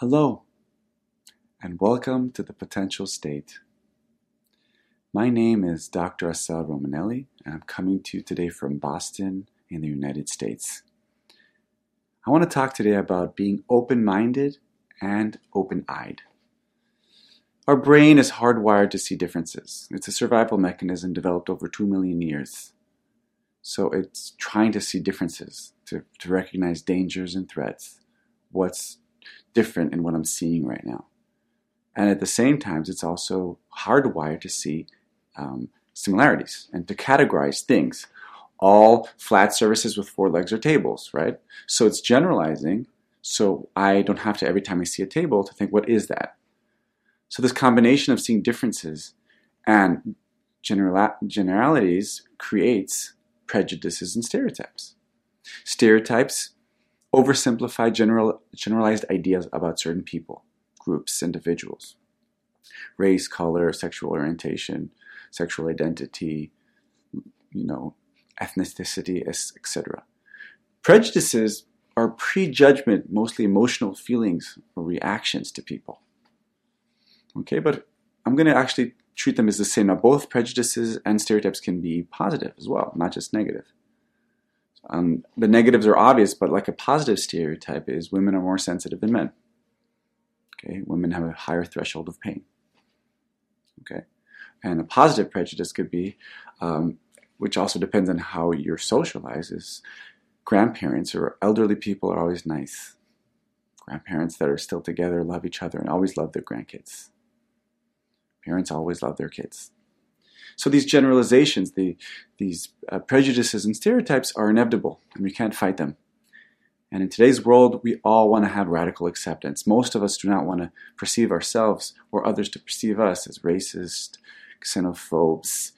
Hello, and welcome to the Potential State. My name is Dr. Asael Romanelli, and I'm coming to you today from Boston in the United States. I want to talk today about being open minded and open eyed. Our brain is hardwired to see differences. It's a survival mechanism developed over 2 million years. So it's trying to see differences, to, to recognize dangers and threats, what's different in what I'm seeing right now. And at the same time, it's also hardwired to see um, similarities and to categorize things. All flat surfaces with four legs are tables, right? So it's generalizing. So I don't have to, every time I see a table, to think, what is that? So this combination of seeing differences and general- generalities creates prejudices and stereotypes. Stereotypes oversimplify general, generalized ideas about certain people, groups, individuals. Race, color, sexual orientation, sexual identity, you know, ethnicity, etc. Prejudices are prejudgment, mostly emotional feelings or reactions to people. Okay, but I'm going to actually treat them as the same. Now, both prejudices and stereotypes can be positive as well, not just negative. Um, the negatives are obvious, but like a positive stereotype is women are more sensitive than men. Okay, women have a higher threshold of pain. Okay, and a positive prejudice could be, um, which also depends on how you're socialized, is grandparents or elderly people are always nice. Grandparents that are still together love each other and always love their grandkids. Parents always love their kids. So these generalizations, the, these uh, prejudices and stereotypes are inevitable, and we can't fight them. And in today's world, we all want to have radical acceptance. Most of us do not want to perceive ourselves or others to perceive us as racist, xenophobes,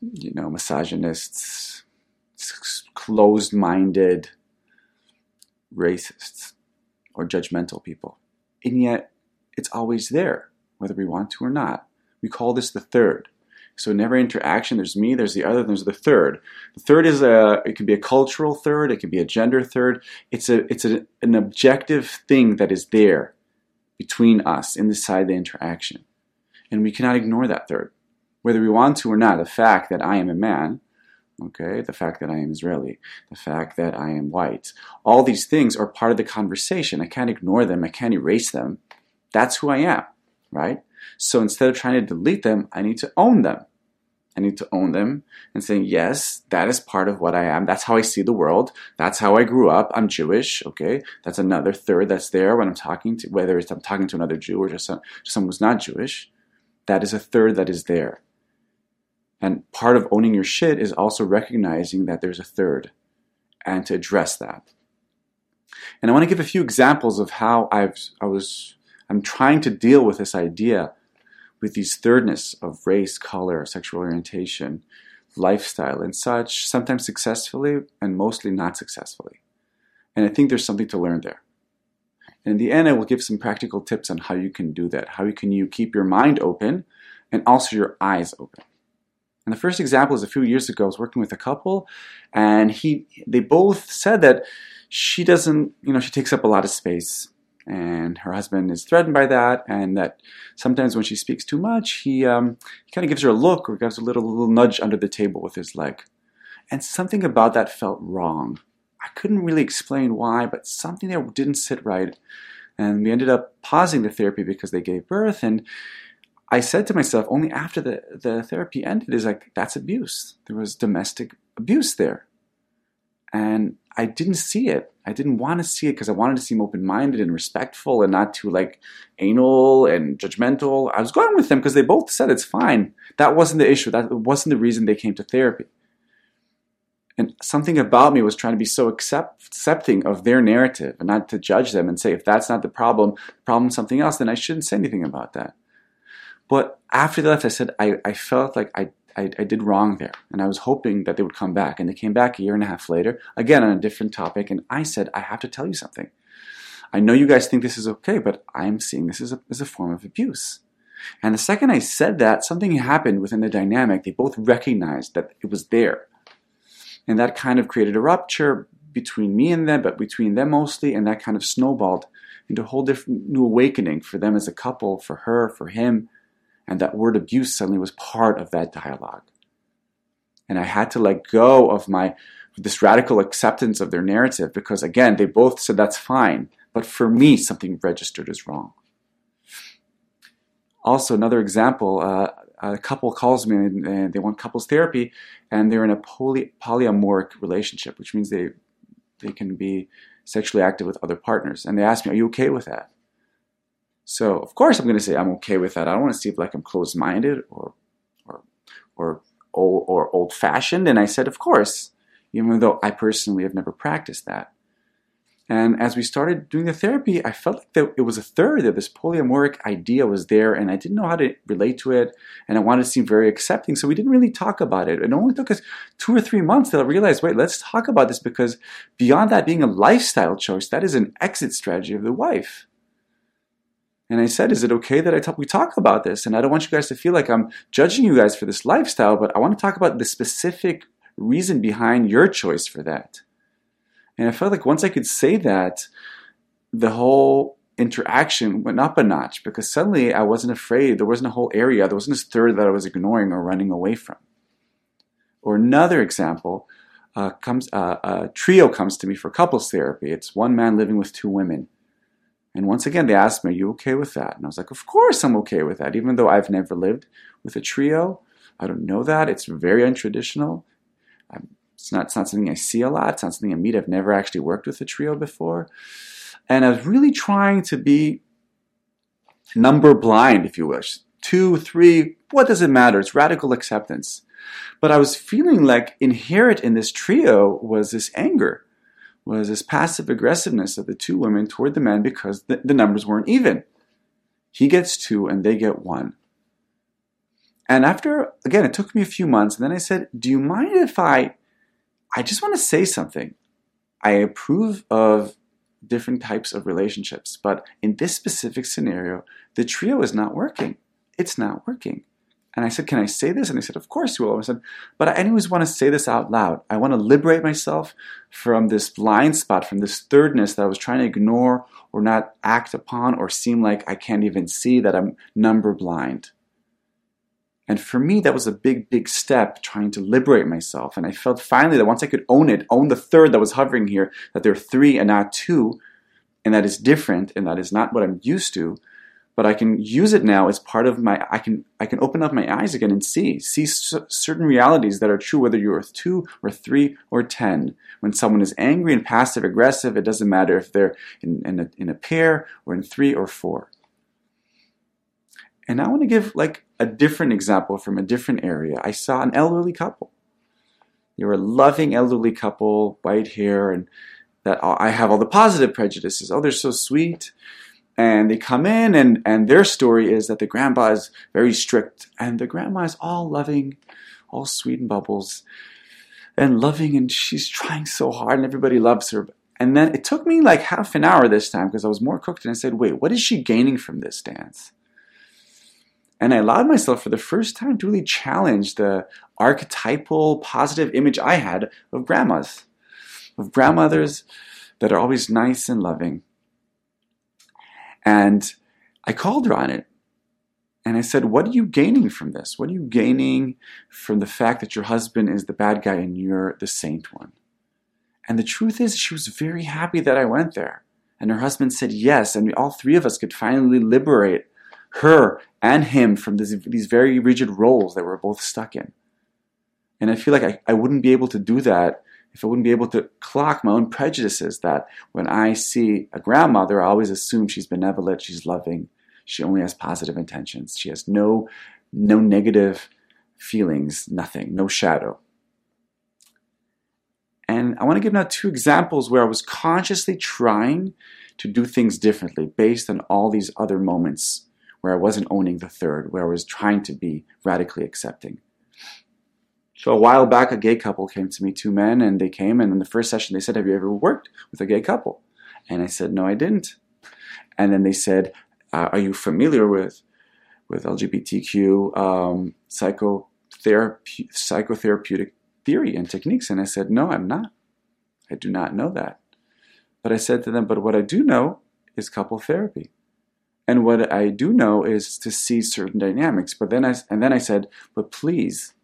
you know, misogynists, closed-minded, racists, or judgmental people. And yet, it's always there, whether we want to or not. We call this the third. So in every interaction, there's me, there's the other, there's the third. The third is a, it can be a cultural third, it can be a gender third. It's a, it's a, an objective thing that is there between us inside the interaction. And we cannot ignore that third. Whether we want to or not, the fact that I am a man, okay, the fact that I am Israeli, the fact that I am white, all these things are part of the conversation. I can't ignore them, I can't erase them. That's who I am, right? So instead of trying to delete them, I need to own them. I need to own them and saying, yes, that is part of what I am. That's how I see the world. That's how I grew up. I'm Jewish. Okay. That's another third that's there when I'm talking to, whether it's I'm talking to another Jew or just, some, just someone who's not Jewish. That is a third that is there. And part of owning your shit is also recognizing that there's a third and to address that. And I want to give a few examples of how I've, I was, I'm trying to deal with this idea with these thirdness of race, color, sexual orientation, lifestyle, and such, sometimes successfully and mostly not successfully. And I think there's something to learn there. And in the end, I will give some practical tips on how you can do that. How can you keep your mind open and also your eyes open. And the first example is a few years ago. I was working with a couple, and he they both said that she doesn't, you know, she takes up a lot of space and her husband is threatened by that, and that sometimes when she speaks too much, he, um, he kind of gives her a look or gives her a little, little nudge under the table with his leg. And something about that felt wrong. I couldn't really explain why, but something there didn't sit right. And we ended up pausing the therapy because they gave birth. And I said to myself, only after the, the therapy ended, is like, that's abuse. There was domestic abuse there. And I didn't see it. I didn't want to see it because I wanted to seem open minded and respectful and not too like anal and judgmental. I was going with them because they both said it's fine. That wasn't the issue. That wasn't the reason they came to therapy. And something about me was trying to be so accept, accepting of their narrative and not to judge them and say, if that's not the problem, the problem something else, then I shouldn't say anything about that. But after they left, I said, I, I felt like I I, I, did wrong there. And I was hoping that they would come back. And they came back a year and a half later, again on a different topic. And I said, I have to tell you something. I know you guys think this is okay, but I'm seeing this as a, as a form of abuse. And the second I said that, something happened within the dynamic. They both recognized that it was there. And that kind of created a rupture between me and them, but between them mostly, and that kind of snowballed into a whole different new awakening for them as a couple, for her, for him. And that word abuse suddenly was part of that dialogue. And I had to let go of my this radical acceptance of their narrative because again, they both said that's fine, but for me, something registered as wrong. Also, another example, uh, a couple calls me and they want couples therapy, and they're in a poly, polyamoric relationship, which means they they can be sexually active with other partners. And they ask me, "Are you okay with that?" So of course I'm going to say I'm okay with that. I don't want to seem like I'm closed-minded or or or old, or old-fashioned. And I said, "Of course," even though I personally have never practiced that. And as we started doing the therapy, I felt like that it was a third that this polyamoric idea was there, and I didn't know how to relate to it, and I wanted to seem very accepting. So we didn't really talk about it. It only took us two or three months that I realized, wait, let's talk about this because beyond that being a lifestyle choice, that is an exit strategy of the wife. And I said, is it okay that I talk, we talk about this? And I don't want you guys to feel like I'm judging you guys for this lifestyle, but I want to talk about the specific reason behind your choice for that. And I felt like once I could say that, the whole interaction went up a notch because suddenly I wasn't afraid. There wasn't a whole area, there wasn't this third that I was ignoring or running away from. Or another example, uh, comes uh, a trio comes to me for couples therapy. It's one man living with two women. And once again, they asked me, Are you okay with that? And I was like, Of course I'm okay with that, even though I've never lived with a trio. I don't know that. It's very untraditional. I'm it's not, it's not something I see a lot. It's not something I meet. I've never actually worked with a trio before. And I was really trying to be number blind, if you wish. Two, three, what does it matter? It's radical acceptance. But I was feeling like inherent in this trio was this anger, was this passive aggressiveness of the two women toward the men because the, the numbers weren't even. He gets two and they get one. And after, again, it took me a few months, and then I said, Do you mind if I I just want to say something. I approve of different types of relationships, but in this specific scenario, the trio is not working. It's not working. And I said, Can I say this? And they said, Of course you will. I said, But I anyways want to say this out loud. I want to liberate myself from this blind spot, from this thirdness that I was trying to ignore or not act upon or seem like I can't even see that I'm number blind. And for me, that was a big, big step trying to liberate myself. And I felt finally that once I could own it, own the third that was hovering here, that there are three and not two, and that is different and that is not what I'm used to, but I can use it now as part of my, I can, I can open up my eyes again and see, see c- certain realities that are true, whether you're two or three or 10. When someone is angry and passive aggressive, it doesn't matter if they're in, in, a, in a pair or in three or four. And I want to give like a different example from a different area. I saw an elderly couple. They were a loving elderly couple, white hair, and that I have all the positive prejudices. Oh, they're so sweet. And they come in, and, and their story is that the grandpa is very strict, and the grandma is all loving, all sweet and bubbles, and loving, and she's trying so hard, and everybody loves her. And then it took me like half an hour this time because I was more cooked, and I said, Wait, what is she gaining from this dance? And I allowed myself for the first time to really challenge the archetypal positive image I had of grandmas, of grandmothers that are always nice and loving. And I called her on it. And I said, What are you gaining from this? What are you gaining from the fact that your husband is the bad guy and you're the saint one? And the truth is, she was very happy that I went there. And her husband said yes. And all three of us could finally liberate her and him from this, these very rigid roles that we're both stuck in. And I feel like I, I wouldn't be able to do that if I wouldn't be able to clock my own prejudices that when I see a grandmother, I always assume she's benevolent, she's loving, she only has positive intentions. She has no, no negative feelings, nothing, no shadow. And I want to give now two examples where I was consciously trying to do things differently based on all these other moments where I wasn't owning the third, where I was trying to be radically accepting. So a while back, a gay couple came to me, two men, and they came, and in the first session, they said, Have you ever worked with a gay couple? And I said, No, I didn't. And then they said, uh, Are you familiar with, with LGBTQ um, psychotherapy, psychotherapeutic theory and techniques? And I said, No, I'm not. I do not know that. But I said to them, But what I do know is couple therapy. And what I do know is to see certain dynamics. But then I, and then I said, But please,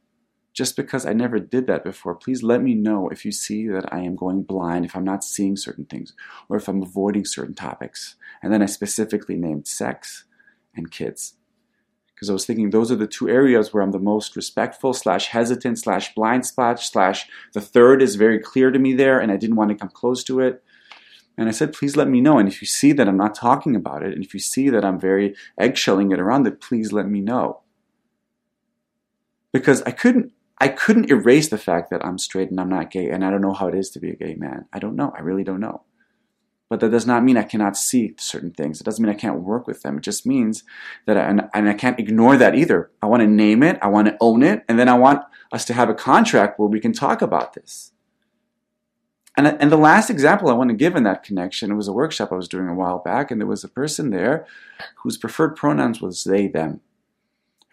just because I never did that before, please let me know if you see that I am going blind, if I'm not seeing certain things, or if I'm avoiding certain topics. And then I specifically named sex and kids. Because I was thinking those are the two areas where I'm the most respectful, slash hesitant, slash blind spot, slash the third is very clear to me there, and I didn't want to come close to it. And I said, please let me know. And if you see that I'm not talking about it, and if you see that I'm very eggshelling it around it, please let me know. Because I couldn't I couldn't erase the fact that I'm straight and I'm not gay, and I don't know how it is to be a gay man. I don't know. I really don't know. But that does not mean I cannot see certain things. It doesn't mean I can't work with them. It just means that, I, and, and I can't ignore that either. I want to name it, I want to own it, and then I want us to have a contract where we can talk about this. And, and the last example I want to give in that connection, was a workshop I was doing a while back, and there was a person there whose preferred pronouns was they, them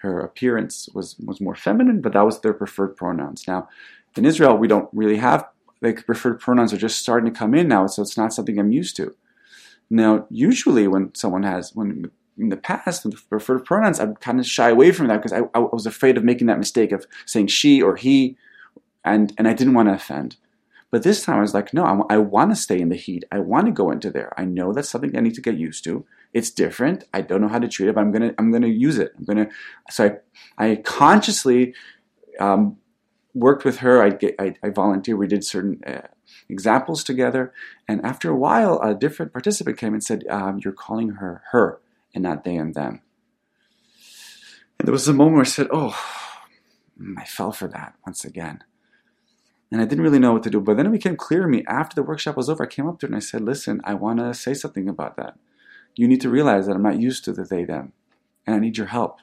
her appearance was was more feminine, but that was their preferred pronouns. Now, in Israel, we don't really have like preferred pronouns are just starting to come in now, so it's not something I'm used to. Now, usually when someone has when in the past preferred pronouns, I'd kind of shy away from that because I, I was afraid of making that mistake of saying she or he, and and I didn't want to offend. But this time I was like, no, I, I want to stay in the heat. I want to go into there. I know that's something I need to get used to. It's different. I don't know how to treat it, but I'm gonna I'm gonna use it. I'm gonna so I I consciously um, worked with her. I get I, I volunteered. We did certain uh, examples together, and after a while, a different participant came and said, um, "You're calling her her and not they and them." And there was a moment where I said, "Oh." I fell for that once again. And I didn't really know what to do. But then it became clear to me after the workshop was over. I came up to her and I said, Listen, I want to say something about that you need to realize that I'm not used to the they them, and I need your help.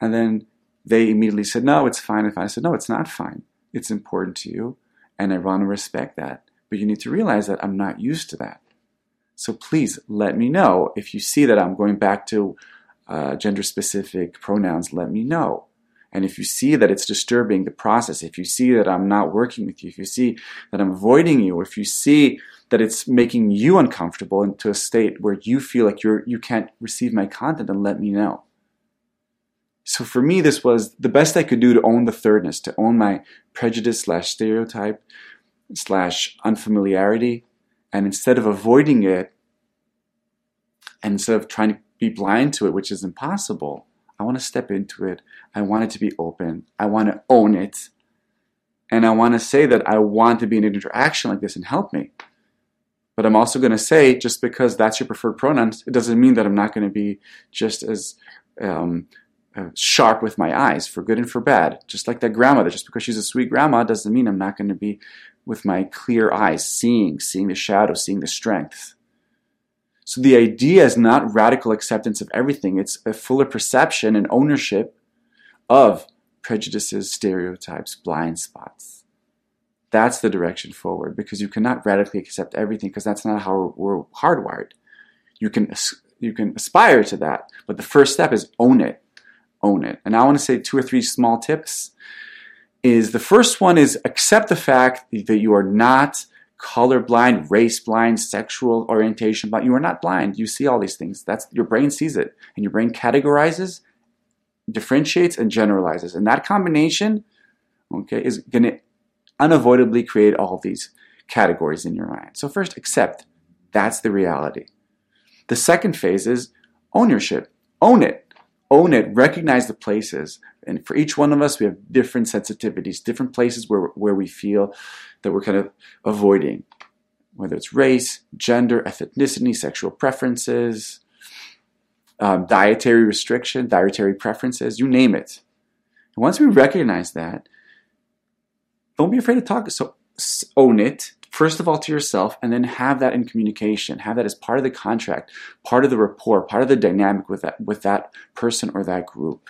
And then they immediately said, No, it's fine if I said, No, it's not fine. It's important to you, and I want to respect that. But you need to realize that I'm not used to that. So please let me know if you see that I'm going back to uh, gender specific pronouns, let me know. And if you see that it's disturbing the process, if you see that I'm not working with you, if you see that I'm avoiding you, if you see that it's making you uncomfortable into a state where you feel like you're you can't receive my content and let me know. So for me this was the best i could do to own the thirdness to own my prejudice slash stereotype slash unfamiliarity. And instead of avoiding it and instead of trying to be blind to it which is impossible i want to step into it. I want it to be open. I want to own it. And i want to say that i want to be in an interaction like this and help me but I'm also going to say, just because that's your preferred pronouns, it doesn't mean that I'm not going to be just as um, uh, sharp with my eyes, for good and for bad. Just like that grandmother, just because she's a sweet grandma doesn't mean I'm not going to be with my clear eyes, seeing, seeing the shadow, seeing the strength. So the idea is not radical acceptance of everything, it's a fuller perception and ownership of prejudices, stereotypes, blind spots. That's the direction forward because you cannot radically accept everything because that's not how we're hardwired. You can you can aspire to that, but the first step is own it. Own it. And I want to say two or three small tips is the first one is accept the fact that you are not colorblind, race blind, sexual orientation blind. You are not blind. You see all these things. That's your brain sees it, and your brain categorizes, differentiates, and generalizes. And that combination, okay, is going to unavoidably create all these categories in your mind. So, first, accept that's the reality. The second phase is ownership. Own it. Own it. Recognize the places. And for each one of us, we have different sensitivities, different places where, where we feel that we're kind of avoiding, whether it's race, gender, ethnicity, sexual preferences, um, dietary restriction, dietary preferences, you name it. And once we recognize that, don't be afraid to talk. So own it, first of all, to yourself, and then have that in communication. Have that as part of the contract, part of the rapport, part of the dynamic with that, with that person or that group.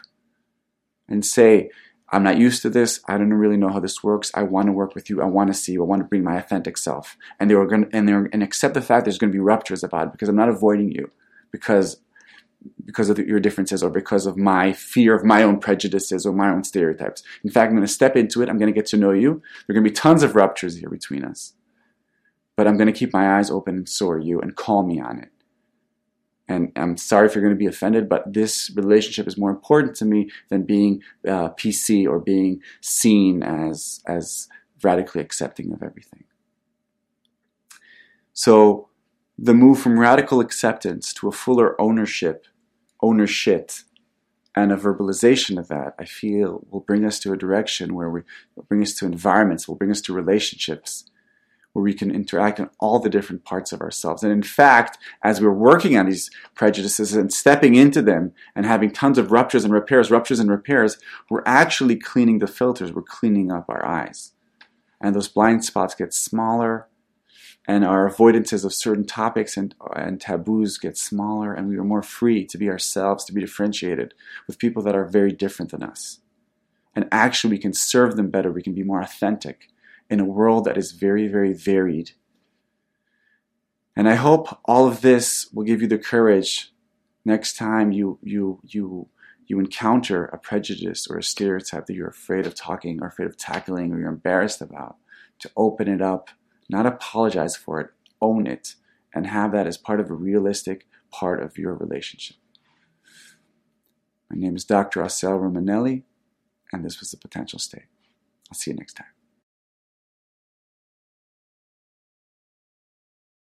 And say, I'm not used to this. I don't really know how this works. I want to work with you. I want to see you. I want to bring my authentic self. And they were going to, and they're and accept the fact there's going to be ruptures about it because I'm not avoiding you because because of your differences or because of my fear of my own prejudices or my own stereotypes. In fact, I'm going to step into it. I'm going to get to know you. There are going to be tons of ruptures here between us. but I'm going to keep my eyes open and so are you and call me on it. And I'm sorry if you're going to be offended, but this relationship is more important to me than being uh, PC or being seen as, as radically accepting of everything. So the move from radical acceptance to a fuller ownership, ownership, and a verbalization of that, I feel will bring us to a direction where we will bring us to environments, will bring us to relationships where we can interact in all the different parts of ourselves. And in fact, as we're working on these prejudices and stepping into them and having tons of ruptures and repairs, ruptures and repairs, we're actually cleaning the filters, we're cleaning up our eyes. And those blind spots get smaller and our avoidances of certain topics and, and taboos get smaller, and we are more free to be ourselves, to be differentiated with people that are very different than us. And actually, we can serve them better, we can be more authentic in a world that is very, very varied. And I hope all of this will give you the courage next time you, you, you, you encounter a prejudice or a stereotype that you're afraid of talking or afraid of tackling or you're embarrassed about to open it up not apologize for it, own it, and have that as part of a realistic part of your relationship. My name is Dr. Asael Romanelli, and this was The Potential State. I'll see you next time.